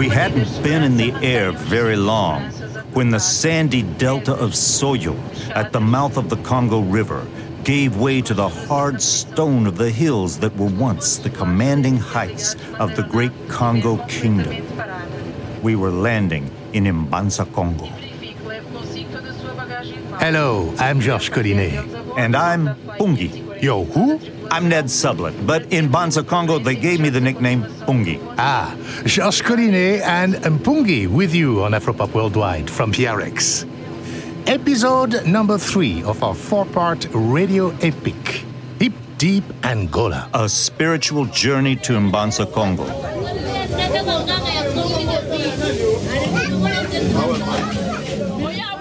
We hadn't been in the air very long when the sandy delta of Soyo at the mouth of the Congo River gave way to the hard stone of the hills that were once the commanding heights of the great Congo kingdom. We were landing in Mbanza, Congo. Hello, I'm Georges Collinet. And I'm Pungi. Yo, who? I'm Ned Sublette, but in Banza Congo, they gave me the nickname Pungi. Ah, Georges Collinet and Mpungi with you on Afropop Worldwide from PRX. Episode number three of our four part radio epic, Hip Deep Angola. A spiritual journey to Mbanza, Congo.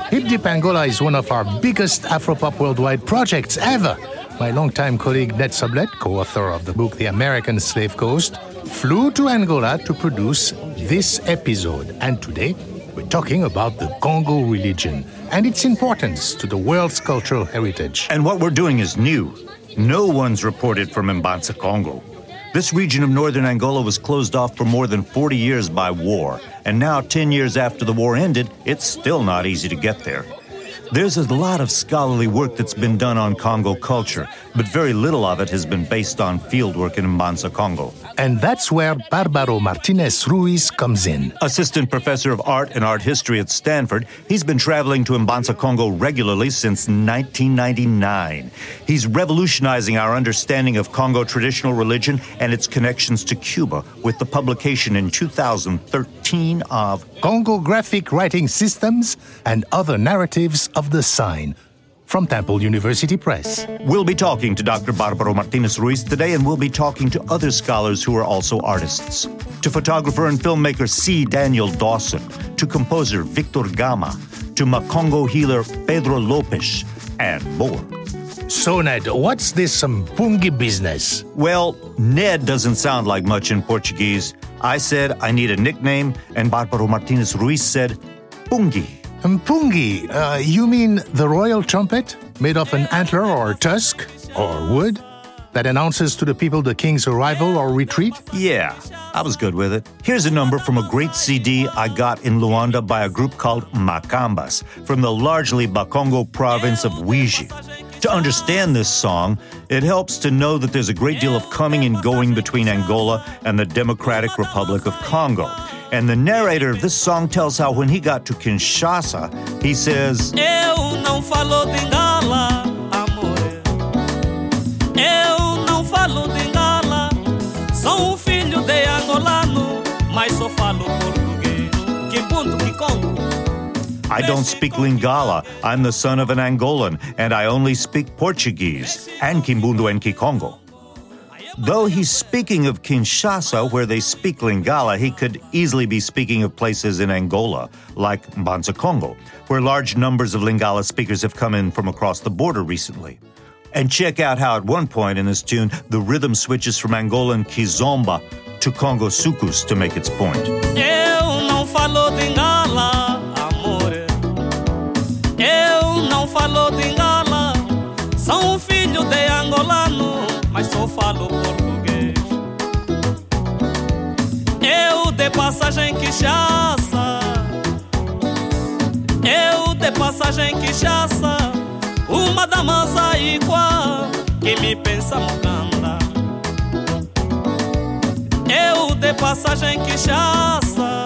Hip Deep Angola is one of our biggest Afropop Worldwide projects ever. My longtime colleague Ned Sublette, co author of the book The American Slave Coast, flew to Angola to produce this episode. And today, we're talking about the Congo religion and its importance to the world's cultural heritage. And what we're doing is new. No one's reported from Mbanza, Congo. This region of northern Angola was closed off for more than 40 years by war, and now, 10 years after the war ended, it's still not easy to get there. There's a lot of scholarly work that's been done on Congo culture, but very little of it has been based on fieldwork in Mbanza, Congo. And that's where Barbaro Martinez Ruiz comes in. Assistant professor of art and art history at Stanford, he's been traveling to Mbanza, Congo regularly since 1999. He's revolutionizing our understanding of Congo traditional religion and its connections to Cuba with the publication in 2013 of Congo Graphic Writing Systems and Other Narratives of the Sign from Temple University Press. We'll be talking to Dr. Barbaro Martinez Ruiz today, and we'll be talking to other scholars who are also artists. To photographer and filmmaker C. Daniel Dawson, to composer Victor Gama, to Makongo healer Pedro Lopes, and more. So, Ned, what's this Mpungi business? Well, Ned doesn't sound like much in Portuguese. I said I need a nickname, and Barbaro Martinez Ruiz said Pungi. Mpungi, uh, you mean the royal trumpet made of an antler or tusk or wood that announces to the people the king's arrival or retreat? Yeah, I was good with it. Here's a number from a great CD I got in Luanda by a group called Macambas from the largely Bakongo province of Uíge. To understand this song, it helps to know that there's a great deal of coming and going between Angola and the Democratic Republic of Congo. And the narrator of this song tells how when he got to Kinshasa, he says, Eu não falo Lingala, amore. Eu não falo Lingala. Sou um filho de angolano, mas só falo português. Que que congo. I don't speak Lingala. I'm the son of an Angolan, and I only speak Portuguese and Kimbundu and Kikongo. Though he's speaking of Kinshasa, where they speak Lingala, he could easily be speaking of places in Angola, like Mbanza, Congo, where large numbers of Lingala speakers have come in from across the border recently. And check out how, at one point in this tune, the rhythm switches from Angolan Kizomba to Congo Soukous to make its point. Só falo português. Eu de passagem Kinshasa. Eu de passagem Kinshasa. Uma dama igual que me pensa muganda. Eu de passagem Kinshasa.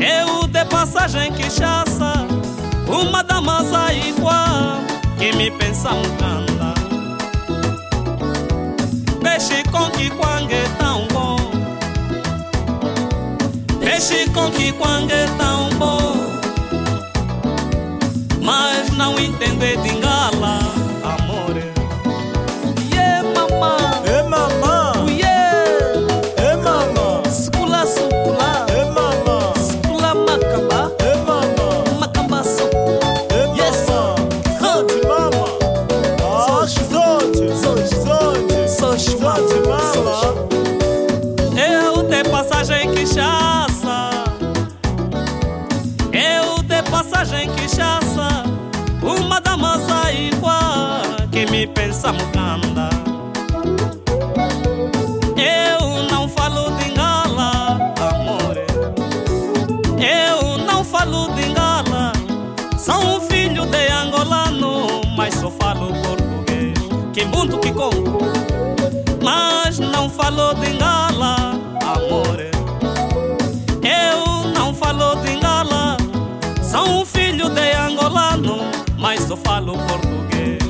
Eu de passagem Kinshasa. Uma dama igual que me pensa muganda. Peixe com que quangue é tão bom. Peixe com que quangue é tão bom. Mas não entende de engala, mas só falo português.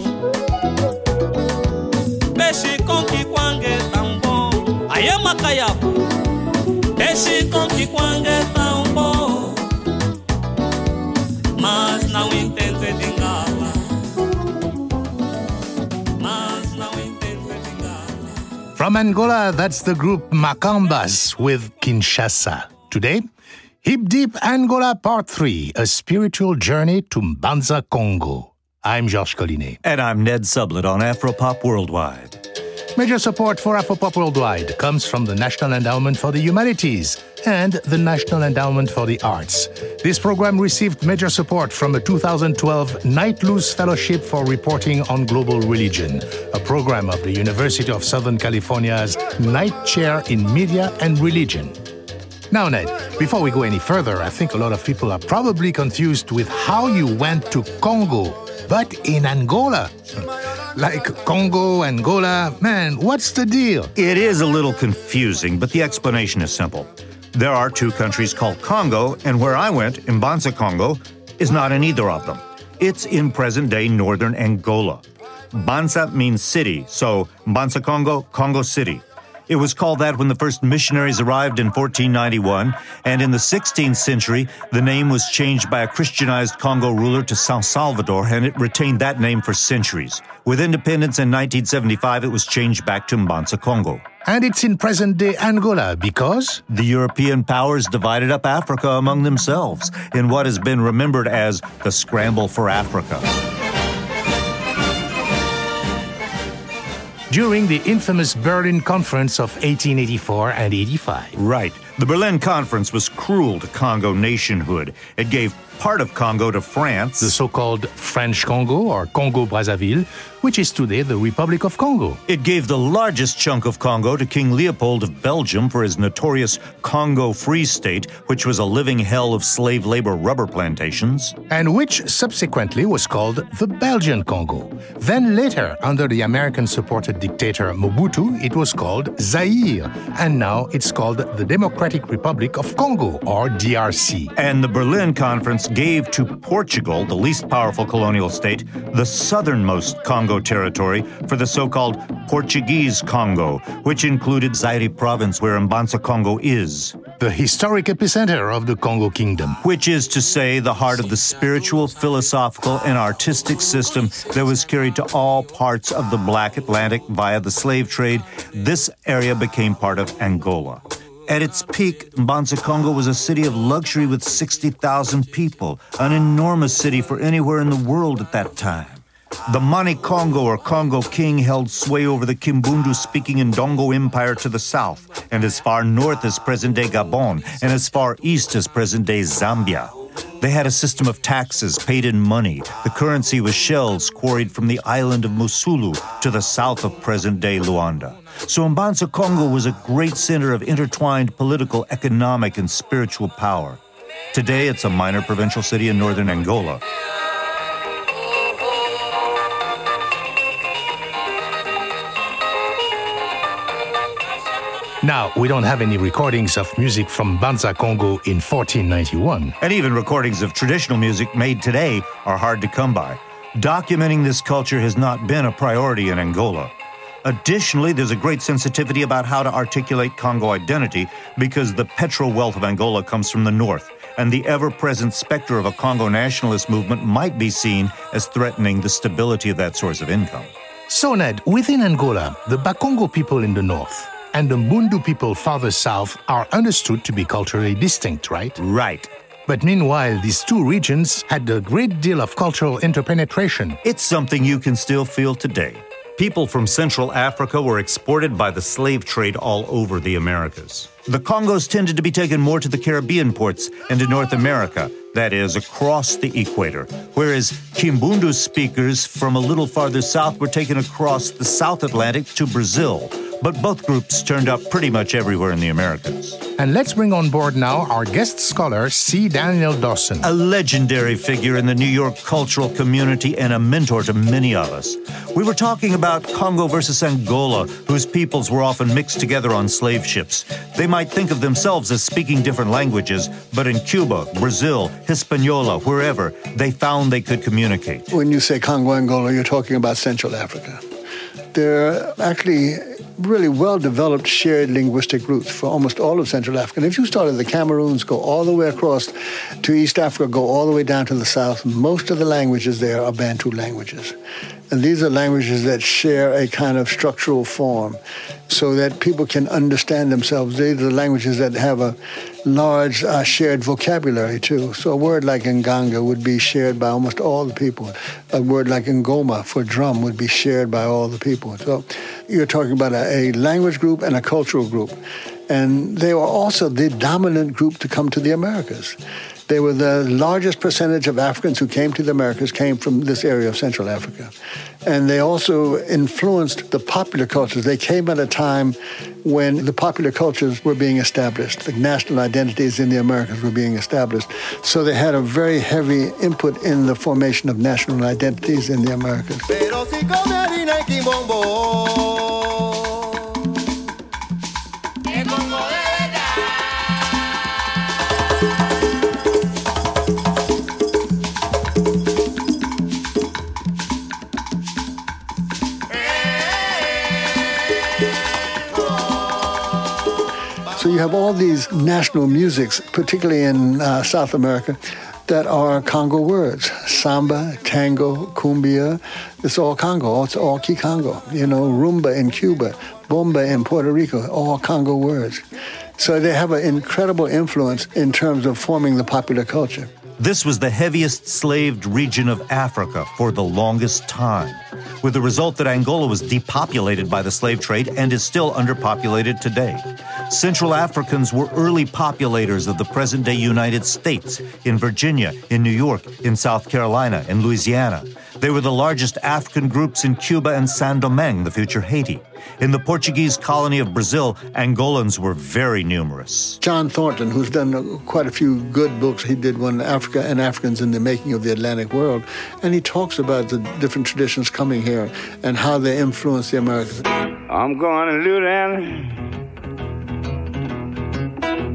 Peixe com quiquangue é tão bom, aí é. Peixe com quiquangue é tão bom, mas não entende de. From Angola, that's the group Macambas with Kinshasa. Today, Hip Deep Angola Part 3, a spiritual journey to Mbanza, Congo. I'm Georges Collinet. And I'm Ned Sublette on Afropop Worldwide. Major support for Afropop Worldwide comes from the National Endowment for the Humanities and the National Endowment for the Arts. This program received major support from a 2012 Knight Luce Fellowship for Reporting on Global Religion, a program of the University of Southern California's Knight Chair in Media and Religion. Now, Ned, before we go any further, I think a lot of people are probably confused with how you went to Congo, but in Angola. Like Congo, Angola, man, what's the deal? It is a little confusing, but the explanation is simple. There are two countries called Congo, and where I went, Mbanza Congo, is not in either of them. It's in present day northern Angola. Banza means city, so Mbanza Congo, Congo City. It was called that when the first missionaries arrived in 1491, and in the 16th century, the name was changed by a Christianized Congo ruler to San Salvador, and it retained that name for centuries. With independence in 1975, it was changed back to Mbanza Congo. And it's in present day Angola because The European powers divided up Africa among themselves in what has been remembered as the scramble for Africa. During the infamous Berlin Conference of 1884 and 85. Right. The Berlin Conference was cruel to Congo nationhood. It gave part of Congo to France. The so called French Congo or Congo Brazzaville, which is today the Republic of Congo. It gave the largest chunk of Congo to King Leopold of Belgium for his notorious Congo Free State, which was a living hell of slave labor rubber plantations. and which subsequently was called the Belgian Congo. Then later, under the American supported dictator Mobutu, it was called Zaire, and now it's called the Democratic Republic of Congo, or DRC. And the Berlin Conference gave to Portugal, the least powerful colonial state, the southernmost Congo territory for the so called Portuguese Congo, which included Zaire province, where Mbanza Congo is. The historic epicenter of the Congo Kingdom. which is to say, the heart of the spiritual, philosophical, and artistic system that was carried to all parts of the Black Atlantic via the slave trade. This area became part of Angola. At its peak, Mbanza Congo was a city of luxury with 60,000 people, an enormous city for anywhere in the world at that time. The Mani Congo or Congo king held sway over the Kimbundu speaking Ndongo Empire to the south, and as far north as present day Gabon, and as far east as present day Zambia. They had a system of taxes paid in money. The currency was shells quarried from the island of Mussulo to the south of present day Luanda. So Mbanza Congo was a great center of intertwined political, economic, and spiritual power. Today, it's a minor provincial city in northern Angola. Now, we don't have any recordings of music from Banza Congo in 1491. And even recordings of traditional music made today are hard to come by. Documenting this culture has not been a priority in Angola. Additionally, there's a great sensitivity about how to articulate Congo identity because the petrol wealth of Angola comes from the north, and the ever present specter of a Congo nationalist movement might be seen as threatening the stability of that source of income. So, Ned, within Angola, the Bakongo people in the north and the Mbundu people farther south are understood to be culturally distinct, right? Right. But meanwhile, these two regions had a great deal of cultural interpenetration. It's something you can still feel today. People from Central Africa were exported by the slave trade all over the Americas. The Congos tended to be taken more to the Caribbean ports and to North America, that is, across the equator, whereas Kimbundu speakers from a little farther south were taken across the South Atlantic to Brazil. but both groups turned up pretty much everywhere in the Americas. And let's bring on board now our guest scholar, C. Daniel Dawson. A legendary figure in the New York cultural community and a mentor to many of us. We were talking about Congo versus Angola, whose peoples were often mixed together on slave ships. They might think of themselves as speaking different languages, but in Cuba, Brazil, Hispaniola, wherever, they found they could communicate. When you say Congo Angola, you're talking about Central Africa. They're actually really well developed shared linguistic roots for almost all of Central Africa. And if you start at the Cameroons, go all the way across to East Africa, go all the way down to the south, most of the languages there are Bantu languages. And these are languages that share a kind of structural form so that people can understand themselves. These are languages that have a large uh, shared vocabulary too. So a word like nganga would be shared by almost all the people. A word like ngoma for drum would be shared by all the people. So you're talking about a, a language group and a cultural group. And they were also the dominant group to come to the Americas. They were the largest percentage of Africans who came to the Americas came from this area of Central Africa. And they also influenced the popular cultures. They came at a time when the popular cultures were being established. The national identities in the Americas were being established. So they had a very heavy input in the formation of national identities in the Americas. Have all these national musics, particularly in uh, South America, that are Congo words. Samba, tango, cumbia, it's all Congo. It's all Kikongo. You know, rumba in Cuba, bomba in Puerto Rico, all Congo words. So they have an incredible influence in terms of forming the popular culture. This was the heaviest slaved region of Africa for the longest time, with the result that Angola was depopulated by the slave trade and is still underpopulated today. Central Africans were early populators of the present day United States in Virginia, in New York, in South Carolina, in Louisiana. They were the largest African groups in Cuba and San Domingue, the future Haiti. In the Portuguese colony of Brazil, Angolans were very numerous. John Thornton, who's done uh, quite a few good books, he did one, Africa and Africans in the Making of the Atlantic World, and he talks about the different traditions coming here and how they influence the Americans. I'm going to Louisiana.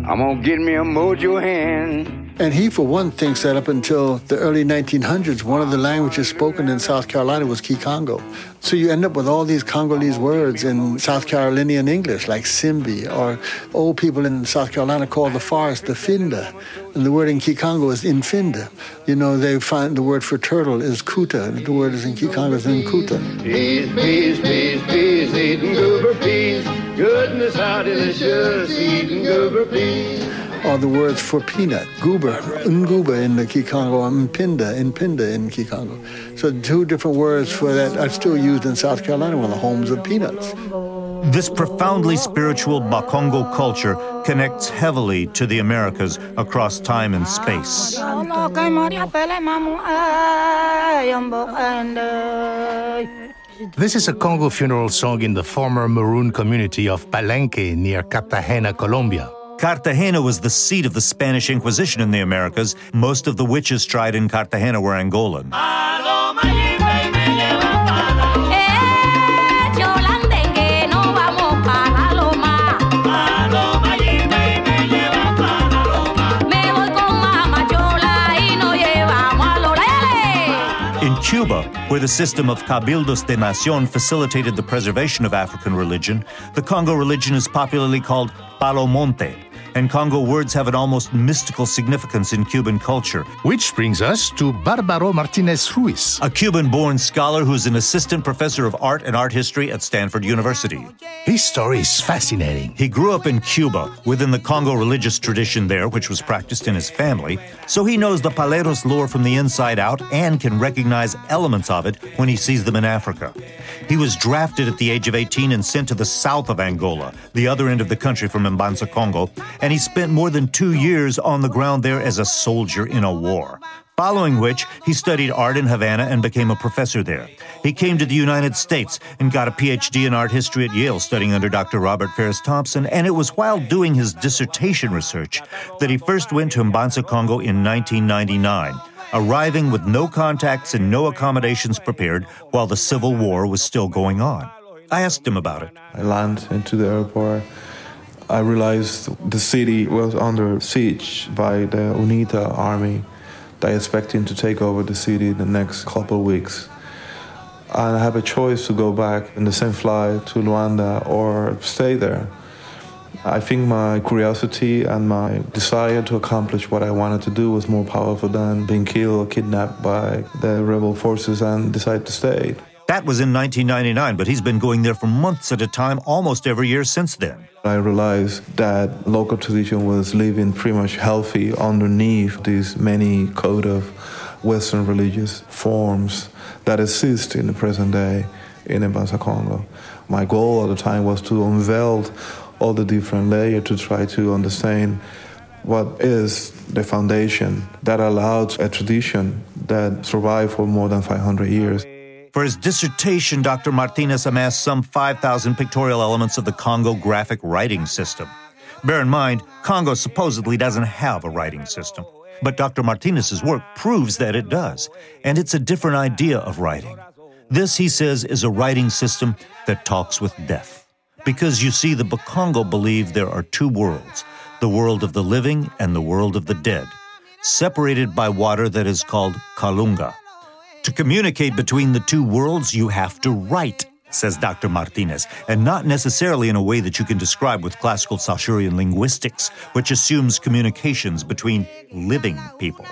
I'm gonna get me a mojo hand. And he, for one, thinks that up until the early 1900s, one of the languages spoken in South Carolina was Kikongo. So you end up with all these Congolese words in South Carolinian English, like Simbi, or old people in South Carolina call the forest the Finda. And the word in Kikongo is Infinda. You know, they find the word for turtle is Kuta, and the word is in Kikongo is Nkuta. Peas, peas, peas, peas, eating goober peas. Goodness, how delicious, eating goober peas are the words for peanut, goober, nguba in the Kikongo, and pinda, in pinda in Kikongo. So two different words for that are still used in South Carolina, one of the homes of peanuts. This profoundly spiritual Bakongo culture connects heavily to the Americas across time and space. This is a Congo funeral song in the former Maroon community of Palenque near Cartagena, Colombia. Cartagena was the seat of the Spanish Inquisition in the Americas. Most of the witches tried in Cartagena were Angolan. Cuba, where the system of cabildos de nación facilitated the preservation of African religion, the Congo religion is popularly called Palo Monte, and Congo words have an almost mystical significance in Cuban culture. Which brings us to Barbaro Martinez Ruiz, a Cuban born scholar who's an assistant professor of art and art history at Stanford University. His story is fascinating. He grew up in Cuba within the Congo religious tradition there, which was practiced in his family, so he knows the Paleros lore from the inside out and can recognize elements of it when he sees them in Africa. He was drafted at the age of 18 and sent to the south of Angola, the other end of the country from Mbanza, Congo, and he spent more than two years on the ground there as a soldier in a war. Following which, he studied art in Havana and became a professor there. He came to the United States and got a PhD in art history at Yale, studying under Dr. Robert Farris Thompson. And it was while doing his dissertation research that he first went to Mbanza, Congo in 1999, arriving with no contacts and no accommodations prepared while the civil war was still going on. I asked him about it. I land into the airport. I realized the city was under siege by the UNITA army. They expecting to take over the city in the next couple of weeks. And I have a choice to go back in the same flight to Luanda or stay there. I think my curiosity and my desire to accomplish what I wanted to do was more powerful than being killed or kidnapped by the rebel forces and decide to stay. That was in 1999, but he's been going there for months at a time almost every year since then. I realized that local tradition was living pretty much healthy underneath these many code of Western religious forms that exist in the present day in Mbanza Congo. My goal at the time was to unveil all the different layers to try to understand what is the foundation that allowed a tradition that survived for more than 500 years. For his dissertation, Dr. Martinez amassed some 5,000 pictorial elements of the Congo graphic writing system. Bear in mind, Congo supposedly doesn't have a writing system, but Dr. Martinez's work proves that it does, and it's a different idea of writing. This, he says, is a writing system that talks with death. Because you see, the Bakongo believe there are two worlds the world of the living and the world of the dead, separated by water that is called Kalunga. To communicate between the two worlds, you have to write, says Dr. Martinez, and not necessarily in a way that you can describe with classical Saussurian linguistics, which assumes communications between living people.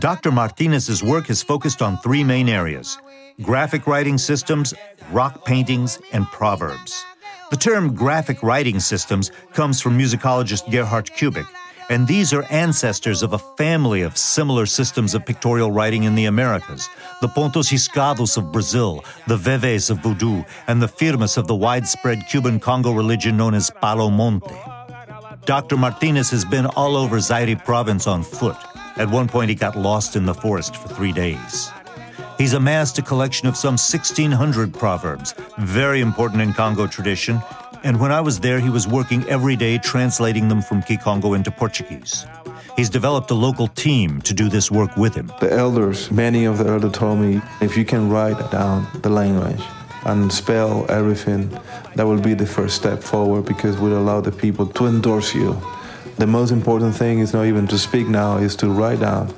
Dr. Martinez's work has focused on three main areas graphic writing systems, rock paintings, and proverbs. The term graphic writing systems comes from musicologist Gerhard Kubik, and these are ancestors of a family of similar systems of pictorial writing in the Americas the Pontos Riscados of Brazil, the Veves of Voodoo, and the Firmas of the widespread Cuban Congo religion known as Palo Monte. Dr. Martinez has been all over Zaire province on foot. At one point, he got lost in the forest for three days. He's amassed a collection of some 1,600 proverbs, very important in Congo tradition, and when I was there, he was working every day translating them from Kikongo into Portuguese. He's developed a local team to do this work with him. The elders, many of the elders told me, if you can write down the language and spell everything, that will be the first step forward because it will allow the people to endorse you. The most important thing is not even to speak now, is to write down.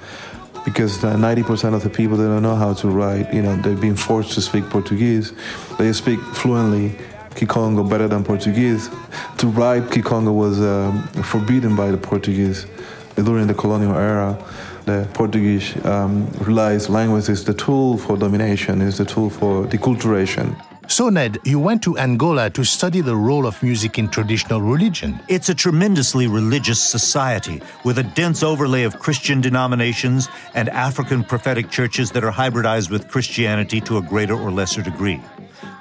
Because 90% of the people they don't know how to write, you know, they've been forced to speak Portuguese. They speak fluently Kikongo better than Portuguese. To write Kikongo was um, forbidden by the Portuguese during the colonial era. The Portuguese um, realized language is the tool for domination, is the tool for deculturation. So, Ned, you went to Angola to study the role of music in traditional religion. It's a tremendously religious society with a dense overlay of Christian denominations and African prophetic churches that are hybridized with Christianity to a greater or lesser degree.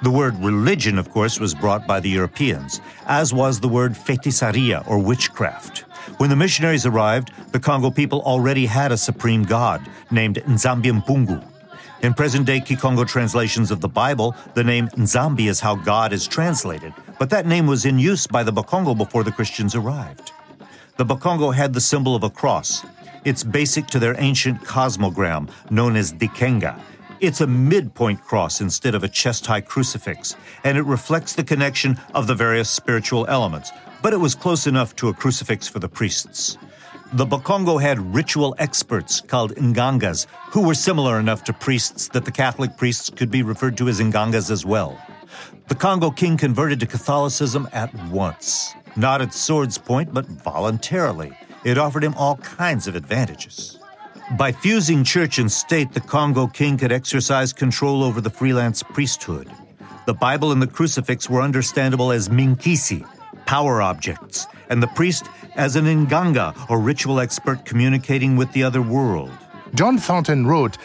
The word religion, of course, was brought by the Europeans, as was the word feitiçaria or witchcraft. When the missionaries arrived, the Congo people already had a supreme god named Nzambi Mpungu. In present day Kikongo translations of the Bible, the name Nzambi is how God is translated, but that name was in use by the Bakongo before the Christians arrived. The Bakongo had the symbol of a cross. It's basic to their ancient cosmogram, known as Dikenga, it's a midpoint cross instead of a chest high crucifix, and it reflects the connection of the various spiritual elements, but it was close enough to a crucifix for the priests. The Bakongo had ritual experts called Ngangas, who were similar enough to priests that the Catholic priests could be referred to as Ngangas as well. The Congo king converted to Catholicism at once, not at sword's point, but voluntarily. It offered him all kinds of advantages. By fusing church and state, the Congo king could exercise control over the freelance priesthood. The Bible and the crucifix were understandable as minkisi, power objects, and the priest as an nganga, or ritual expert communicating with the other world. John Thornton wrote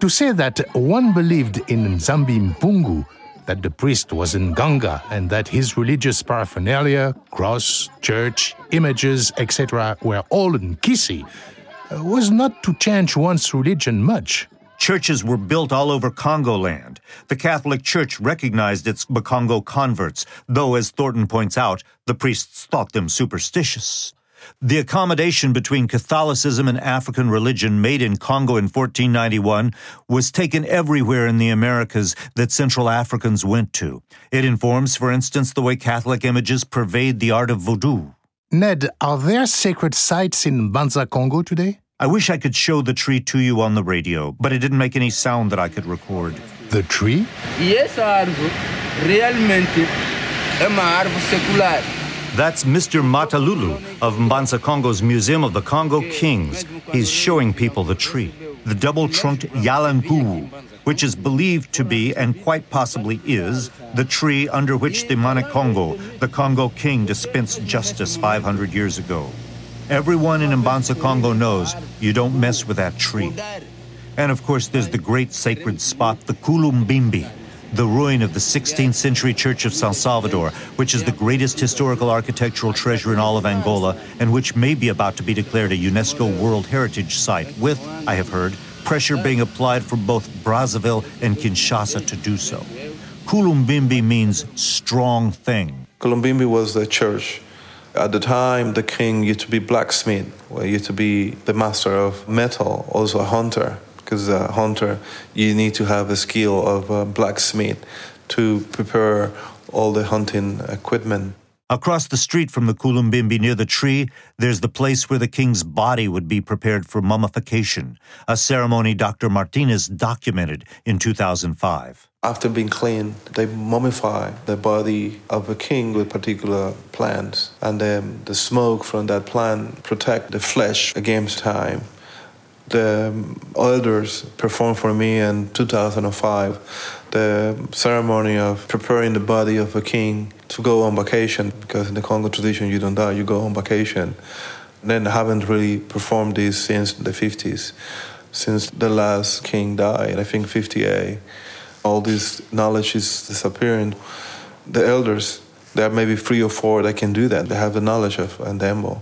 to say that one believed in Nzambi Mpungu, that the priest was an Nganga, and that his religious paraphernalia, cross, church, images, etc., were all Nkisi, was not to change one's religion much. Churches were built all over Congo land. The Catholic Church recognized its Bakongo converts, though, as Thornton points out, the priests thought them superstitious. The accommodation between Catholicism and African religion made in Congo in 1491 was taken everywhere in the Americas that Central Africans went to. It informs, for instance, the way Catholic images pervade the art of voodoo. Ned, are there sacred sites in Banza Congo today? I wish I could show the tree to you on the radio, but it didn't make any sound that I could record. The tree? Yes, essa árvore realmente é uma árvore secular. That's Mr. Matalulu of Mbanza Congo's Museum of the Congo Kings. He's showing people the tree, the double trunked Yalangu, which is believed to be, and quite possibly is, the tree under which the Manikongo, the Congo king, dispensed justice 500 years ago. Everyone in Mbanza Congo knows you don't mess with that tree. And of course, there's the great sacred spot, the Kulumbimbi, the ruin of the 16th century Church of San Salvador, which is the greatest historical architectural treasure in all of Angola, and which may be about to be declared a UNESCO World Heritage Site, with, I have heard, pressure being applied from both Brazzaville and Kinshasa to do so. Kulumbimbi means strong thing. Kulumbimbi was the church. At the time, the king used to be blacksmith, or used to be the master of metal, also a hunter. Because a hunter, you need to have a skill of a blacksmith to prepare all the hunting equipment. Across the street from the Kulumbimbi near the tree, there's the place where the king's body would be prepared for mummification, a ceremony Dr. Martinez documented in 2005. After being cleaned, they mummify the body of a king with particular plants, and then the smoke from that plant protect the flesh against time. The elders performed for me in 2005 the ceremony of preparing the body of a king to go on vacation, because in the Congo tradition, you don't die, you go on vacation. Then I haven't really performed this since the 50s, since the last king died, I think 58 all this knowledge is disappearing. The elders, there are maybe three or four that can do that. They have the knowledge of Andembo.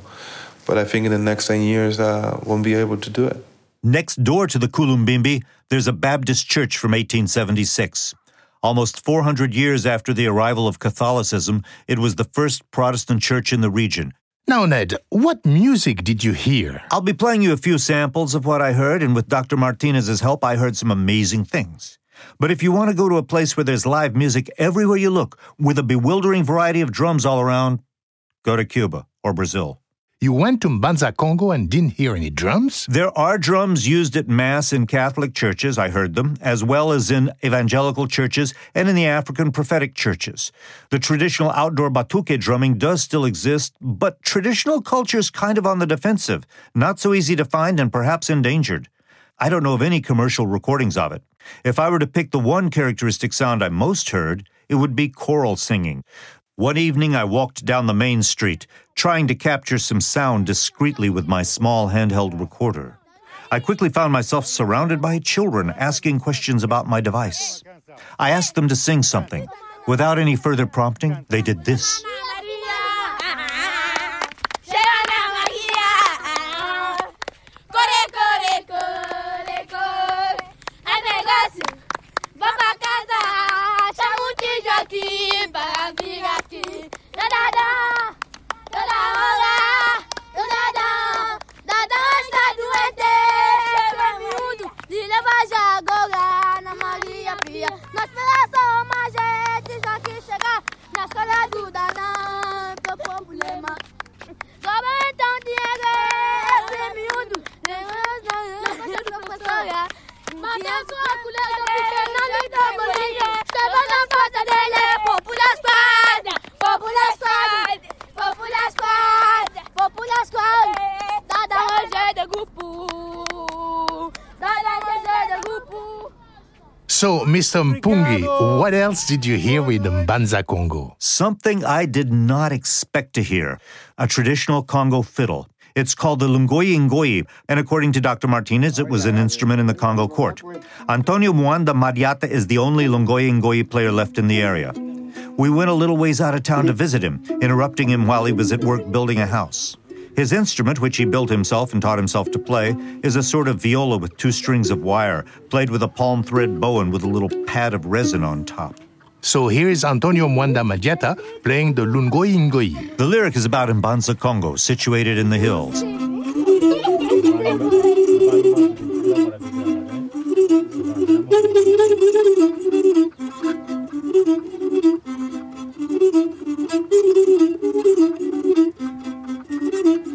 But I think in the next 10 years, uh, won't be able to do it. Next door to the Kulumbimbi, there's a Baptist church from 1876. Almost 400 years after the arrival of Catholicism, it was the first Protestant church in the region. Now, Ned, what music did you hear? I'll be playing you a few samples of what I heard, and with Dr. Martinez's help, I heard some amazing things. But if you want to go to a place where there's live music everywhere you look, with a bewildering variety of drums all around, go to Cuba or Brazil. You went to Mbanza Congo and didn't hear any drums? There are drums used at Mass in Catholic churches, I heard them, as well as in evangelical churches and in the African prophetic churches. The traditional outdoor batuque drumming does still exist, but traditional culture is kind of on the defensive, not so easy to find and perhaps endangered. I don't know of any commercial recordings of it. If I were to pick the one characteristic sound I most heard, it would be choral singing. One evening I walked down the main street, trying to capture some sound discreetly with my small handheld recorder. I quickly found myself surrounded by children asking questions about my device. I asked them to sing something. Without any further prompting, they did this. So, Mr. Mpungi, what else did you hear with Mbanza Congo? Something I did not expect to hear a traditional Congo fiddle. It's called the Lungoyi Ngoyi, and according to Dr. Martinez, it was an instrument in the Congo court. Antonio Mwanda Madiata is the only Lungoyi Ngoyi player left in the area. We went a little ways out of town to visit him, interrupting him while he was at work building a house. His instrument, which he built himself and taught himself to play, is a sort of viola with two strings of wire, played with a palm thread bow and with a little pad of resin on top. So here is Antonio Mwanda Madiata playing the Lungoyi Ngoyi. The lyric is about Mbanza, Congo, situated in the hills.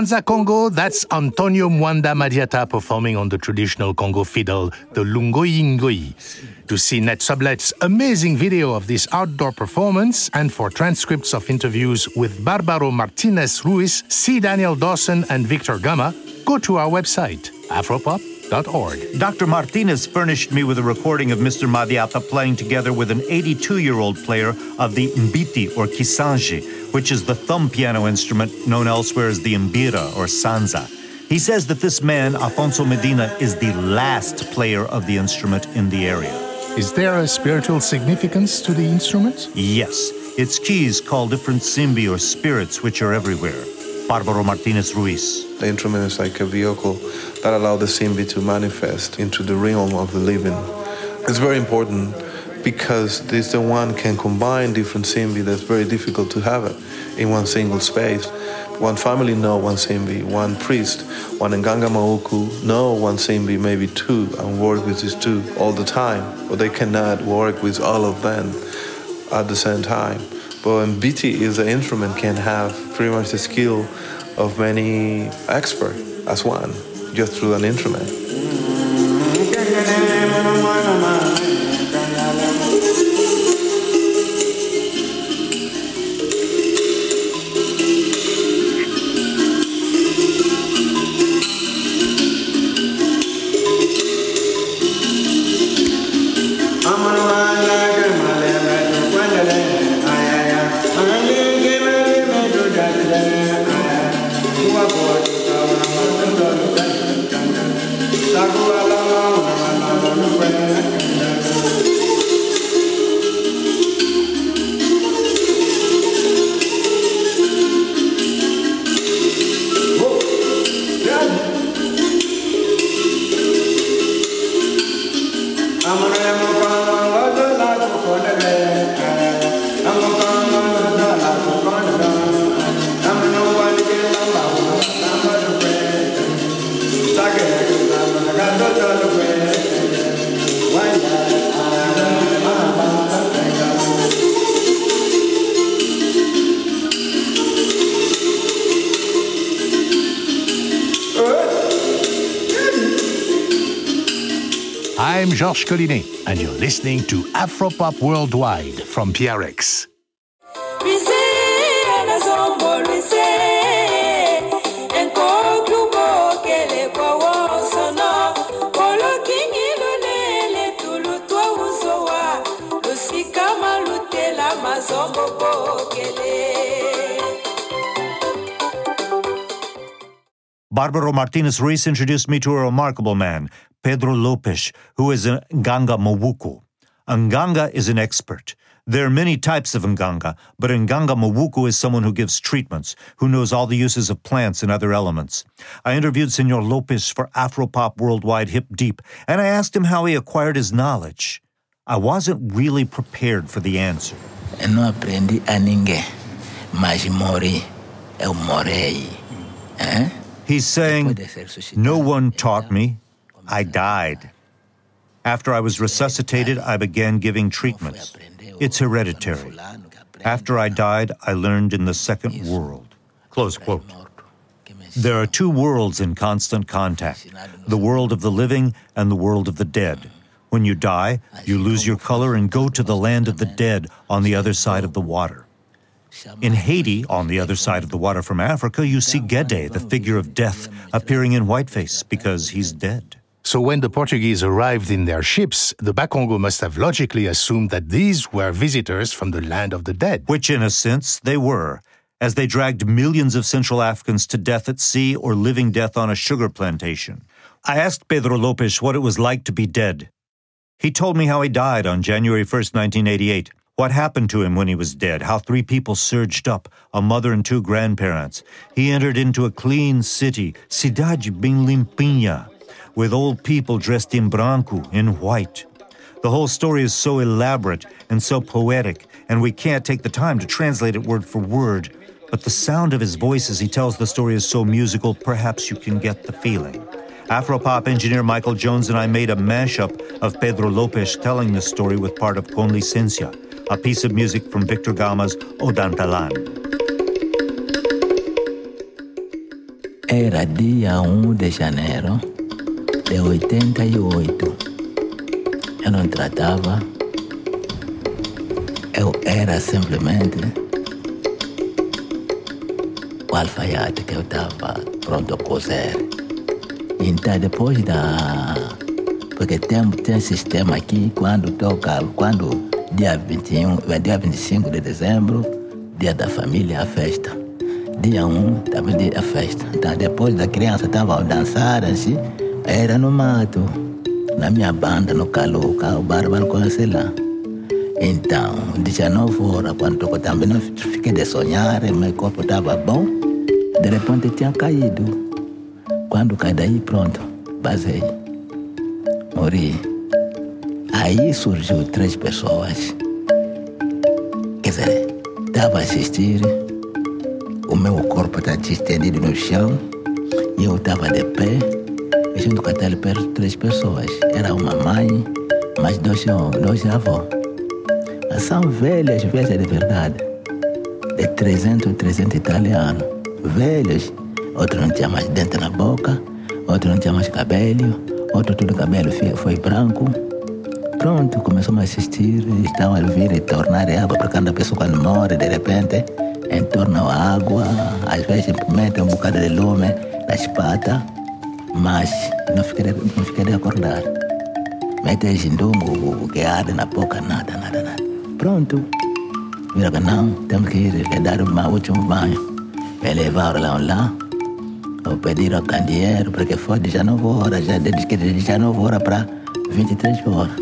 From Congo, that's Antonio Mwanda Madiata performing on the traditional Congo fiddle, the Lungoyi Ngoyi. To see Ned Sublette's amazing video of this outdoor performance and for transcripts of interviews with Barbaro Martinez Ruiz, C. Daniel Dawson, and Victor Gama, go to our website, afropop.org. Dr. Martinez furnished me with a recording of Mr. Madiata playing together with an 82 year old player of the mbiti or kisanji, which is the thumb piano instrument known elsewhere as the mbira or sanza. He says that this man, Afonso Medina, is the last player of the instrument in the area. Is there a spiritual significance to the instrument? Yes, its keys call different simbi or spirits which are everywhere. Barbaro Martinez Ruiz. The instrument is like a vehicle that allows the simbi to manifest into the realm of the living. It's very important because this the one can combine different simbi that's very difficult to have it in one single space. One family know one simbi, one priest, one Nganga Mawuko know one simbi, maybe two, and work with these two all the time. But they cannot work with all of them at the same time. But Mbiti is an instrument can have pretty much the skill of many experts as one, just through an instrument. Georges Collinet, and you're listening to Afropop Worldwide from PRX. Barbaro Martinez Ruiz introduced me to a remarkable man, Pedro Lopes, who is a Nganga Mawuku. Nganga is an expert. There are many types of Nganga, but Nganga Mawuku is someone who gives treatments, who knows all the uses of plants and other elements. I interviewed Senor Lopes for Afropop Worldwide Hip Deep, and I asked him how he acquired his knowledge. I wasn't really prepared for the answer. não aprendi a ninguém, mas morri, eu morei. He's saying, No one taught me, I died. After I was resuscitated, I began giving treatments. It's hereditary. After I died, I learned in the second world. Close quote. There are two worlds in constant contact the world of the living and the world of the dead. When you die, you lose your color and go to the land of the dead on the other side of the water. In Haiti, on the other side of the water from Africa, you see Gede, the figure of death, appearing in whiteface because he's dead. So when the Portuguese arrived in their ships, the Bakongo must have logically assumed that these were visitors from the land of the dead. Which, in a sense, they were, as they dragged millions of Central Africans to death at sea or living death on a sugar plantation. I asked Pedro Lopes what it was like to be dead. He told me how he died on January 1st, 1988. What happened to him when he was dead? How three people surged up, a mother and two grandparents. He entered into a clean city, Cidade Bem Limpinha, with old people dressed in branco, in white. The whole story is so elaborate and so poetic, and we can't take the time to translate it word for word. But the sound of his voice as he tells the story is so musical, perhaps you can get the feeling. Afropop engineer Michael Jones and I made a mashup of Pedro Lopes telling the story with part of Con Licencia, a piece of music from Victor Gama's Odantalan. Era dia 1 de janeiro de 88. Eu não tratava, eu era simplesmente o alfaiate que eu estava pronto a cozer. Então, depois da. Porque tem, tem sistema aqui, quando toca, quando dia 21, dia 25 de dezembro, dia da família, a festa. Dia 1, também dia a festa. Então, depois da criança estava a dançar, assim, era no mato, na minha banda, no Caluca, o Bárbaro conhece lá. Então, 19 horas, quando tocou também, não fiquei de sonhar, meu corpo estava bom. De repente tinha caído. Quando cai daí, pronto, basei. Morri. Aí surgiu três pessoas. Quer dizer, estava a assistir, o meu corpo estava estendido no chão, e eu estava de pé, junto com aquelas três pessoas. Era uma mãe, mais dois, dois avós. São velhas, velhas de verdade. De 300, 300 italianos. Velhos. Outro não tinha mais dente na boca, outro não tinha mais cabelo, outro tudo cabelo foi, branco. Pronto, começamos a assistir, estão a vir e tornar água para cada pessoa quando morre, de repente, entornam a água, às vezes metem um bocado de lume nas patas, mas não fiquei, não acordar. Metem jindungo que arde na boca, nada, nada, nada. Pronto. Vira não, temos que ir dar um último banho. Me levaram lá, lá. Eu pedi ao candeeiro, porque foi de 19 horas, já desde que de 19 horas para 23 horas.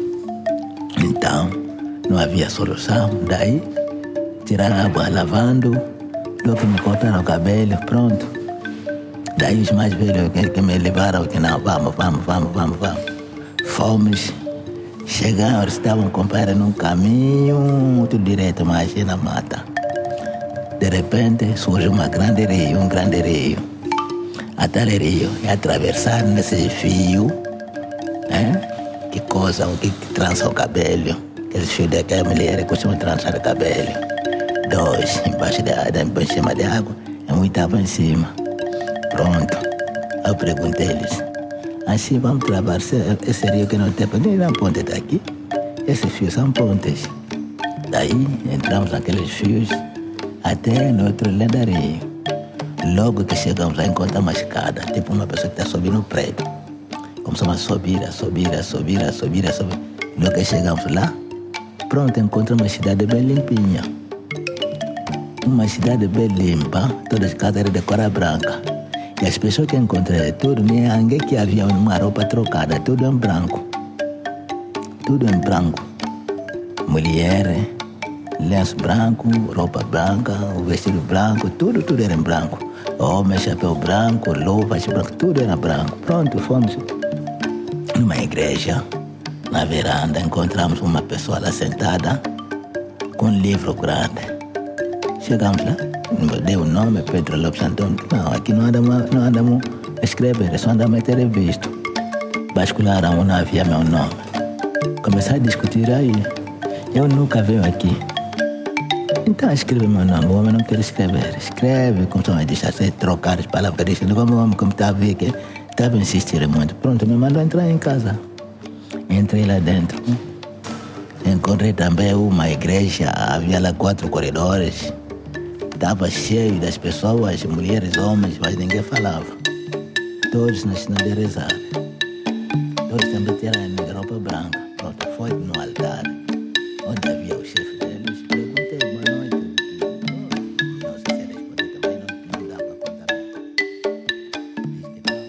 Então, não havia solução. Daí, tiraram água lavando, logo me cortaram o cabelo, pronto. Daí os mais velhos que, que me levaram, que não, vamos, vamos, vamos, vamos, vamos. Fomos, chegaram, estavam compadre num caminho muito direito, mas na mata. De repente surge uma grande rio, um grande rio. O rio e atravessar nesse fio, é? que coisa, que, que trança o cabelo. Esse fio daquela mulher costuma trançar o cabelo. Dois embaixo da água, em cima da água, um estava em cima. Pronto. Eu perguntei-lhes, assim vamos atravessar esse rio que não tem nem na ponte daqui. Esses fios são pontes. Daí entramos naqueles fios até no outro lendarinho. Logo que chegamos lá, encontramos uma escada, tipo uma pessoa que está subindo o prédio. Começamos a subir, a subir, a subir, a subir, a subir. Logo que chegamos lá, pronto, encontramos uma cidade bem limpinha. Uma cidade bem limpa, todas as casas eram de cor branca. As pessoas que encontrei, tudo, ninguém que havia uma roupa trocada, tudo em branco. Tudo em branco. Mulher, lenço branco, roupa branca, o vestido branco, tudo, tudo era em branco. Homem, chapéu branco, luvas branco, tudo era branco. Pronto, fomos numa igreja, na veranda, encontramos uma pessoa lá sentada com um livro grande. Chegamos lá, deu o nome, Pedro Lopes Antônio. Não, aqui não andamos, não andamos a escrever, só andamos a ter visto. Bascularam, não havia meu nome. Começaram a discutir aí. Eu nunca venho aqui. Então escreve meu nome, o homem não quer escrever. Escreve, começou a deixar se trocar as palavras. Como o homem como estava a ver que estava a insistir muito. Pronto, me mandou entrar em casa. Entrei lá dentro. Encontrei também uma igreja, havia lá quatro corredores. Estava cheio das pessoas, mulheres, homens, mas ninguém falava. Todos na sinal de rezar. Todos também tinham roupa branca. Pronto, foi no altar, onde havia o chefe deles. Perguntei, boa noite. Não sei se respondeu também, não, não dá para contar. Diz que não,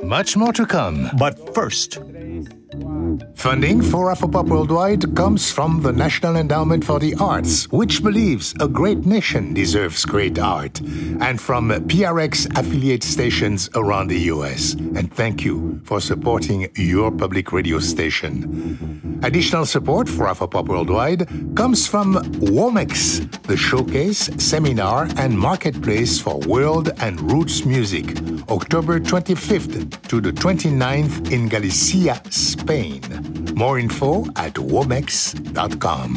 eu, Much more to come. But first, Funding for Afropop Worldwide comes from the National Endowment for the Arts, which believes a great nation deserves great art, and from PRX affiliate stations around the US. And thank you for supporting your public radio station. Additional support for Afropop Worldwide comes from WOMEX, the showcase, seminar, and marketplace for world and roots music, October 25th to the 29th in Galicia, Spain. More info at womex.com.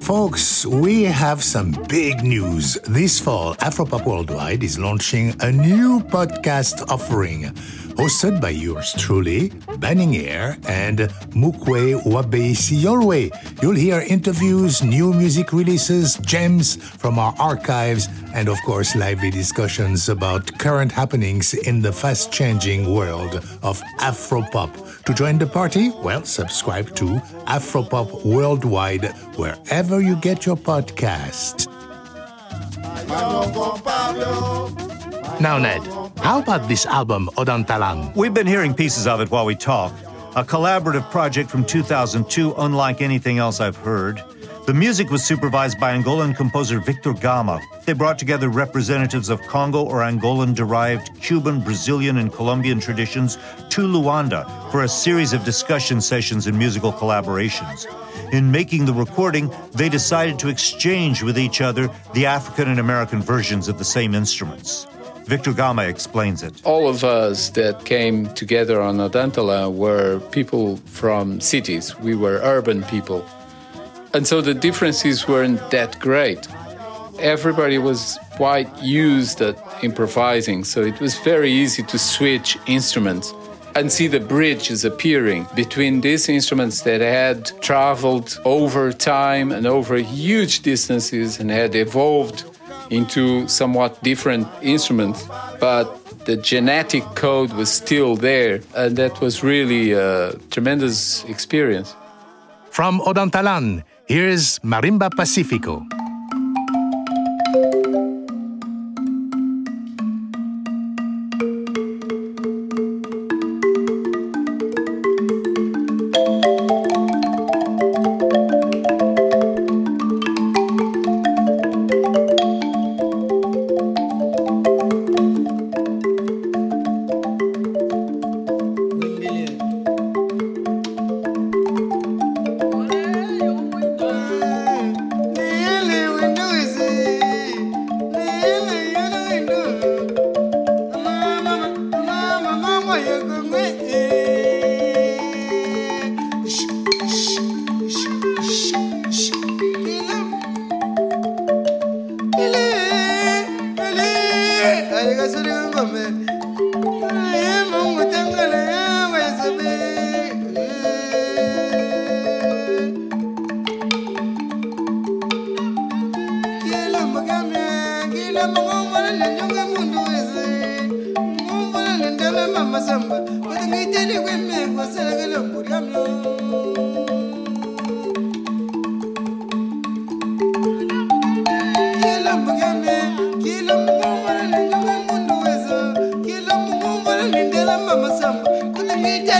Folks, we have some big news. This fall, Afropop Worldwide is launching a new podcast offering hosted by yours truly, Banning Eyre and Mukwae Wabei Siyolwe. You'll hear interviews, new music releases, gems from our archives, and of course, lively discussions about current happenings in the fast changing world of Afropop. To join the party, well, subscribe to Afropop Worldwide wherever you get your podcast. Now, Ned, how about this album, Odantalan? We've been hearing pieces of it while we talk. A collaborative project from 2002, unlike anything else I've heard. The music was supervised by Angolan composer Victor Gama. They brought together representatives of Congo or Angolan derived Cuban, Brazilian, and Colombian traditions to Luanda for a series of discussion sessions and musical collaborations. In making the recording, they decided to exchange with each other the African and American versions of the same instruments. Victor Gama explains it. All of us that came together on Odantalan were people from cities. We were urban people. And so the differences weren't that great. Everybody was quite used at improvising, so it was very easy to switch instruments and see the bridges appearing between these instruments that had traveled over time and over huge distances and had evolved into somewhat different instruments, but the genetic code was still there, and that was really a tremendous experience. From Odantalan, here's Marimba Pacifico.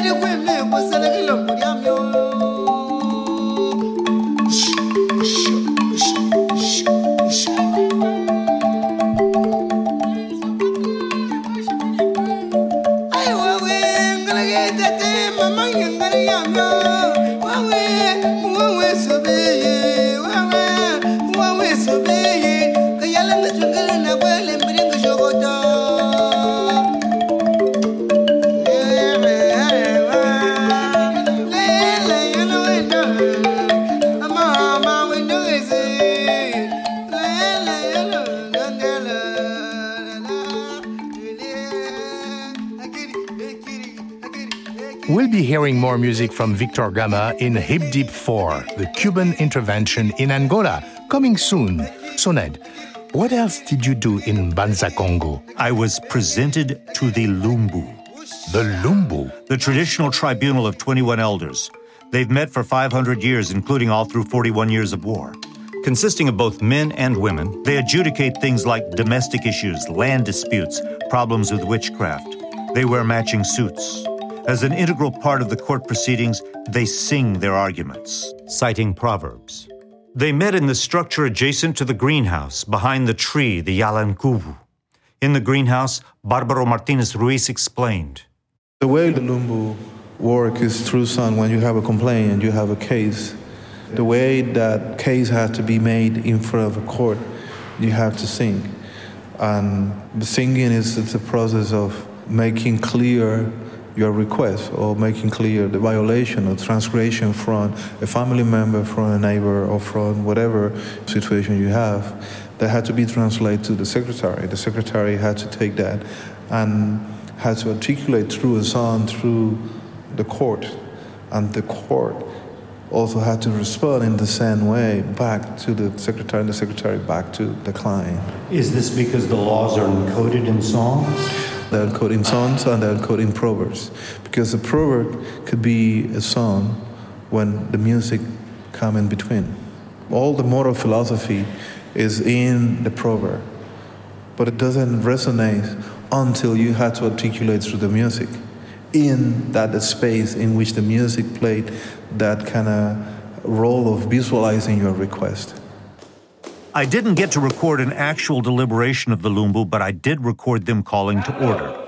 Ele foi meu, você é que louco. Music from Victor Gama in Hip Deep 4, the Cuban intervention in Angola, coming soon. So, Ned, what else did you do in Mbanza Congo? I was presented to the Lumbu. The Lumbu? The traditional tribunal of 21 elders. They've met for 500 years, including all through 41 years of war. Consisting of both men and women, they adjudicate things like domestic issues, land disputes, problems with witchcraft. They wear matching suits. As an integral part of the court proceedings, they sing their arguments, citing proverbs. They met in the structure adjacent to the greenhouse, behind the tree, the Yalankuvu. In the greenhouse, Barbaro Martinez Ruiz explained. The way the Lumbu work is through son when you have a complaint you have a case. The way that case has to be made in front of a court, you have to sing. And the singing is a process of making clear your request or making clear the violation or transgression from a family member, from a neighbor, or from whatever situation you have, that had to be translated to the secretary. The secretary had to take that and had to articulate through a song through the court, and the court also had to respond in the same way back to the secretary and the secretary back to the client. Is this because the laws are encoded in songs? They're encoded in songs and they're encoded in proverbs. Because a proverb could be a song when the music come in between. All the moral philosophy is in the proverb, but it doesn't resonate until you had to articulate through the music in that space in which the music played that kind of role of visualizing your request. I didn't get to record an actual deliberation of the Lumbu, but I did record them calling to order.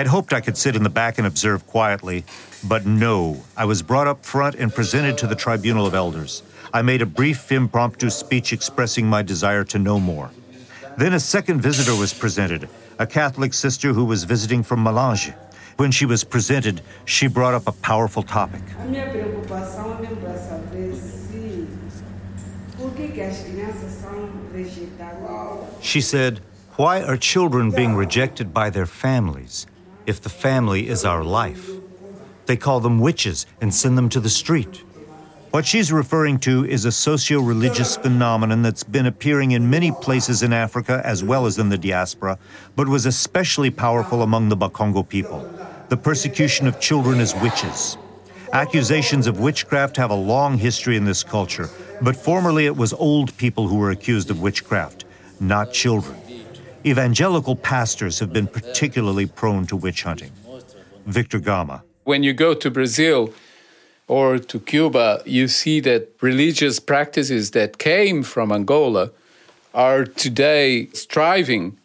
I had hoped I could sit in the back and observe quietly, but no. I was brought up front and presented to the Tribunal of Elders. I made a brief impromptu speech expressing my desire to know more. Then a second visitor was presented, a Catholic sister who was visiting from Malanje. When she was presented, she brought up a powerful topic. A minha preocupação é para saber se por que, que as crianças são rejeitadas. She said, Why are children being rejected by their families if the family is our life? They call them witches and send them to the street. What she's referring to is a socio religious phenomenon that's been appearing in many places in Africa as well as in the diaspora, but was especially powerful among the Bakongo people the persecution of children as witches. Accusations of witchcraft have a long history in this culture, but formerly it was old people who were accused of witchcraft, not children. Evangelical pastors have been particularly prone to witch hunting. Victor Gama. When you go to Brazil or to Cuba, you see that religious practices that came from Angola are today striving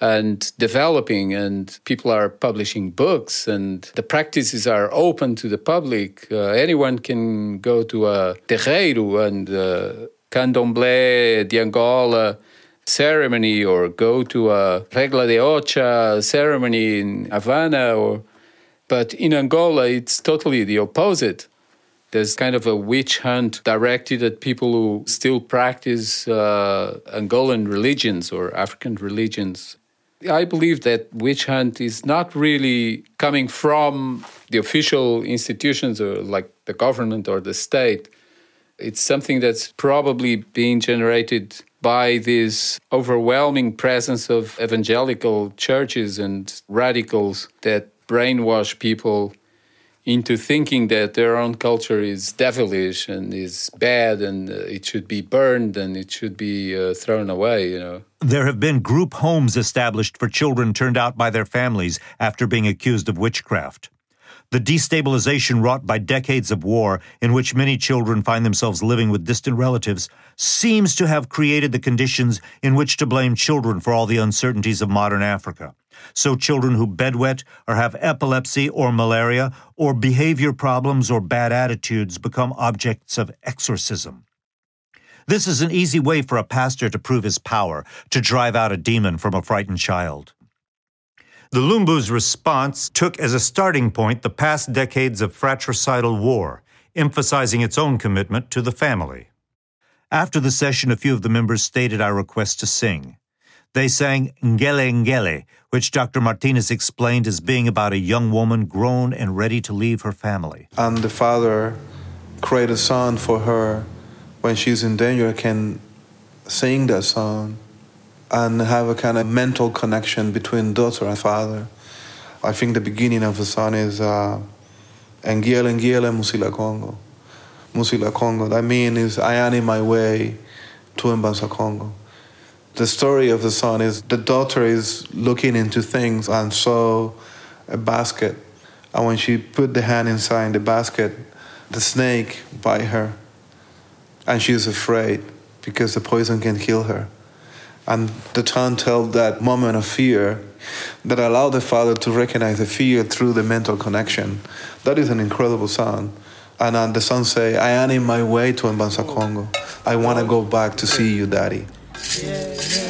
and developing, and people are publishing books, and the practices are open to the public. Uh, anyone can go to a terreiro and uh, candomblé de Angola ceremony or go to a regla de ocha ceremony in Havana or but in Angola it's totally the opposite there's kind of a witch hunt directed at people who still practice uh, Angolan religions or African religions. I believe that witch hunt is not really coming from the official institutions or like the government or the state. It's something that's probably being generated by this overwhelming presence of evangelical churches and radicals that brainwash people into thinking that their own culture is devilish and is bad and uh, it should be burned and it should be uh, thrown away, you know. There have been group homes established for children turned out by their families after being accused of witchcraft. The destabilization wrought by decades of war, in which many children find themselves living with distant relatives, seems to have created the conditions in which to blame children for all the uncertainties of modern Africa. So, children who bedwet or have epilepsy or malaria or behavior problems or bad attitudes become objects of exorcism. This is an easy way for a pastor to prove his power, to drive out a demon from a frightened child. The Lumbu's response took as a starting point the past decades of fratricidal war, emphasizing its own commitment to the family. After the session, a few of the members stated our request to sing. They sang Ngele Ngele, which Dr. Martinez explained as being about a young woman grown and ready to leave her family. And the father create a song for her when she's in danger can sing that song and have a kind of mental connection between daughter and father. I think the beginning of the song is uh, Ngiele Ngiele Musila Congo. Musila Congo. That means I am in my way to Mbanza Congo. The story of the son is the daughter is looking into things and saw a basket. And when she put the hand inside the basket, the snake bite her. And she's afraid because the poison can kill her. And the son tells that moment of fear that allowed the father to recognize the fear through the mental connection. That is an incredible sound. And uh, the son say, I am in my way to Mbanza Congo. I want to go back to see you, daddy. Now,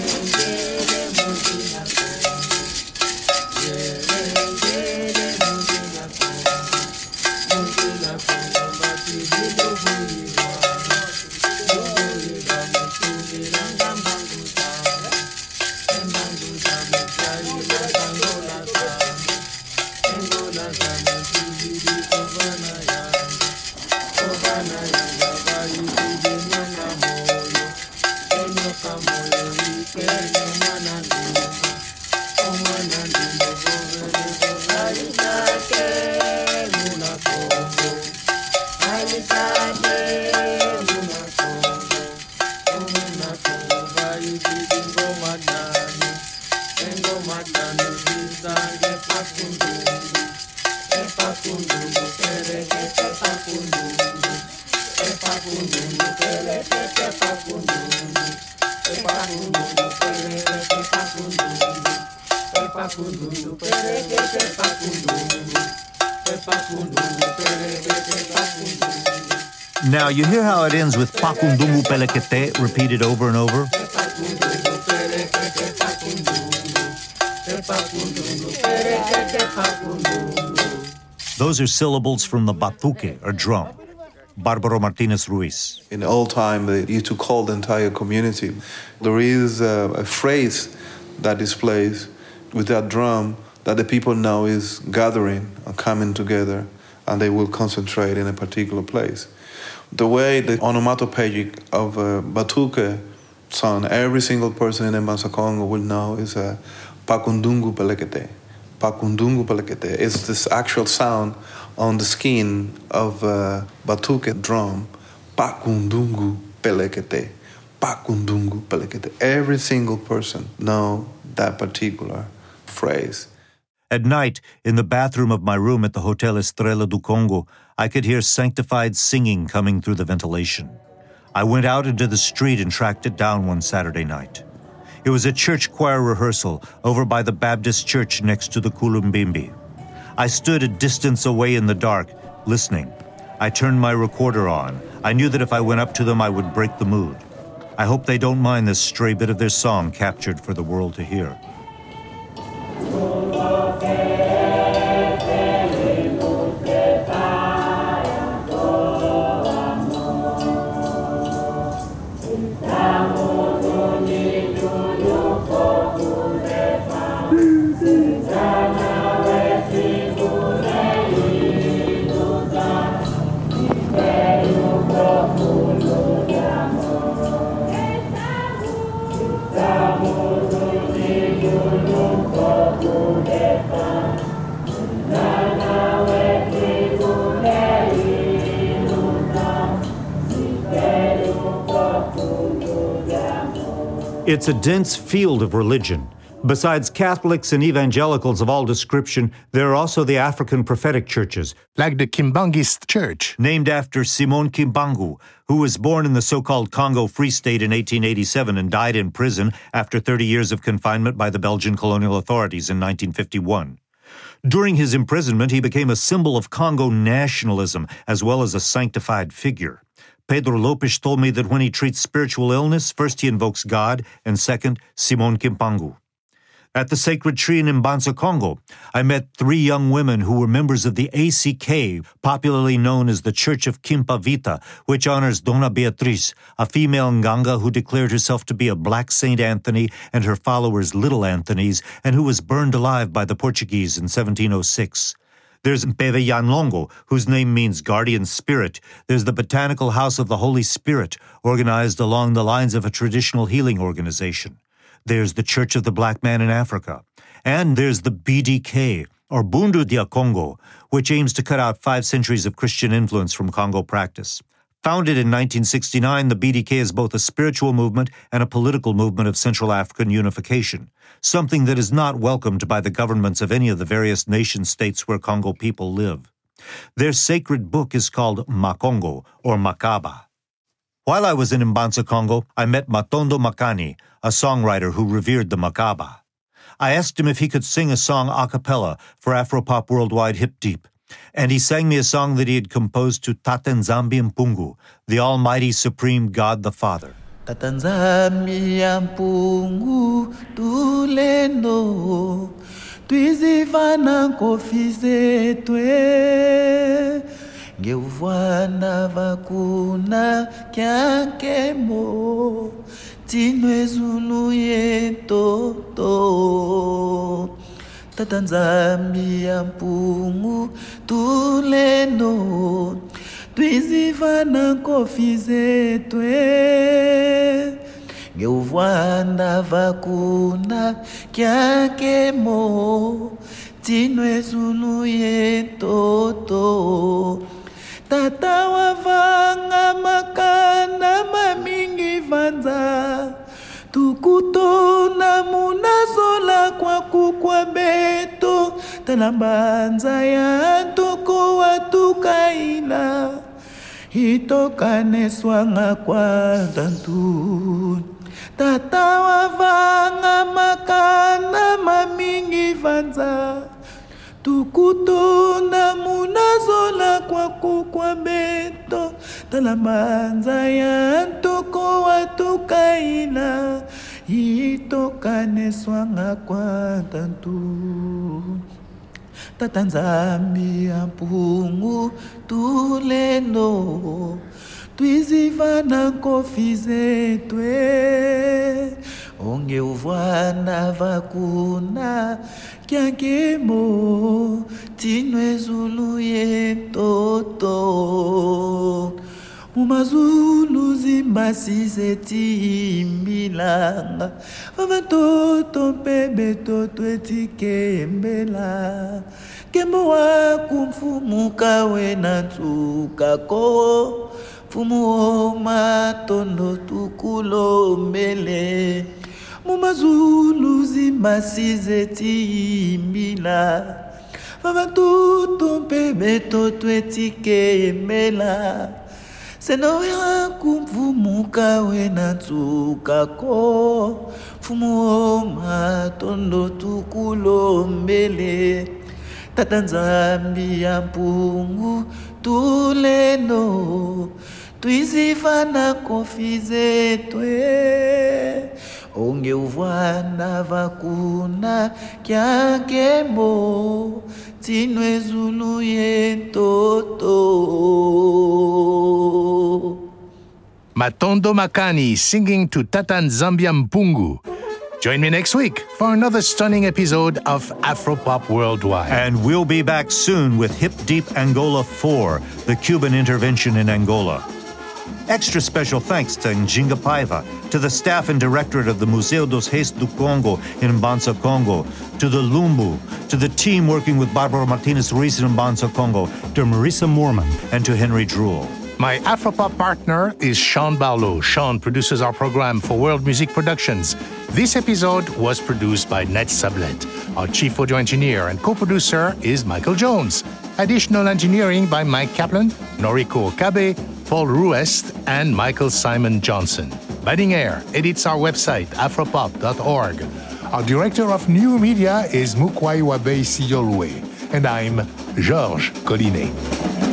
Repeated over and over? Those are syllables from the batuque, or drum. Barbaro Martinez Ruiz. In old time, they used to call the entire community. There is a, a phrase that displays with that drum that the people know is gathering and coming together, and they will concentrate in a particular place. The way the onomatopoeic of uh, a batuque sound, every single person in Mbanza Congo will know is a pakundungu pelekete. Pakundungu pelekete is this actual sound on the skin of uh, a batuque drum. Pakundungu pelekete. Pakundungu pelekete. Every single person know that particular phrase. At night, in the bathroom of my room at the Hotel Estrela do Congo, I could hear sanctified singing coming through the ventilation. I went out into the street and tracked it down one Saturday night. It was a church choir rehearsal over by the Baptist church next to the Kulumbimbi. I stood a distance away in the dark, listening. I turned my recorder on. I knew that if I went up to them, I would break the mood. I hope they don't mind this stray bit of their song captured for the world to hear. It's a dense field of religion. Besides Catholics and evangelicals of all description, there are also the African prophetic churches, like the Kimbangist Church, named after Simon Kimbangu, who was born in the so called Congo Free State in 1887 and died in prison after 30 years of confinement by the Belgian colonial authorities in 1951. During his imprisonment, he became a symbol of Congo nationalism as well as a sanctified figure. Pedro Lopes told me that when he treats spiritual illness, first he invokes God, and second, Simon Kimbangu. At the sacred tree in Mbanza, Congo, I met three young women who were members of the ACK, popularly known as the Church of Kimpa Vita, which honors Dona Beatriz, a female Nganga who declared herself to be a black Saint Anthony and her followers Little Anthonys, and who was burned alive by the Portuguese in 1706. There's Mpeve Yanlongo, whose name means guardian spirit. There's the Botanical House of the Holy Spirit, organized along the lines of a traditional healing organization. There's the Church of the Black Man in Africa. And there's the BDK, or Bundu dia Congo, which aims to cut out five centuries of Christian influence from Congo practice. Founded in 1969, the BDK is both a spiritual movement and a political movement of Central African unification, something that is not welcomed by the governments of any of the various nation states where Congo people live. Their sacred book is called Makongo or Makaba. While I was in Mbanza, Congo, I met Matondo Makani, a songwriter who revered the Makaba. I asked him if he could sing a song a cappella for Afropop Worldwide Hip Deep, and he sang me a song that he had composed to Tatanzambi Mpungu, the Almighty Supreme God the Father. tatanzami ya mpungu tulendo twizivana nkofi zetwe ngeuvwana vakuna kyankemo tinwe zulu yetoto tatanzami ya mpungu tulendo twizivana nkofi zetwe. Ngeuvwanda vakuna kyakemo tinwe zulu yetoto tata wavanga makanda mamingi vanza tukutona munazola kwa beto. Talambanza ya ntoko watukaila itokaneswanga kwa tantu tata wavanga makanda mamingi vanza tukutona munazola kwaku kwa beto. Talambanza ya ntoko watukaila itokaneswanga kwa tantu. Tatanzambi ya mpungu tulendo twizivana nkofi zetwe eh. onge uvwana vakuna kyankemo tinwe zulu yetoto. Mumazulu zimbasize timbilanga vavatoto mpe betoto etikembela kembo waku mfumu kawe na ntsukako mfumu wo matondo tukulombele mumazulu zimbasize timbila vavatoto mpe betoto etikembela seno yaku mfumu kawe na ntsukako. Mfumu wo matondo tukulombele tata nzambi ya mpungu tulendo twizivana kofi zetwe eh. onge uvwana vakuna kyankemo tinwe zulu yetoto Matondo Makani singing to Tatan Zambia Mpungu. Join me next week for another stunning episode of Afropop Worldwide. And we'll be back soon with Hip Deep Angola 4, the Cuban intervention in Angola. Extra special thanks to Njinga Paiva, to the staff and directorate of the Museu dos Reis do Congo in Mbanza, Congo, to the Lumbu, to the team working with Barbaro Martinez Ruiz in Mbanza, Congo, to Marissa Moorman, and to Henry Drewal. My Afropop partner is Sean Barlow. Sean produces our program for World Music Productions. This episode was produced by Ned Sublette. Our chief audio engineer and co producer is Michael Jones. Additional engineering by Mike Kaplan, Noriko Okabe, Paul Ruest, and Michael Simon Johnson. Banning Eyre edits our website, afropop.org. Our director of new media is Mukwae Wabei Siyolwe. And I'm Georges Collinet.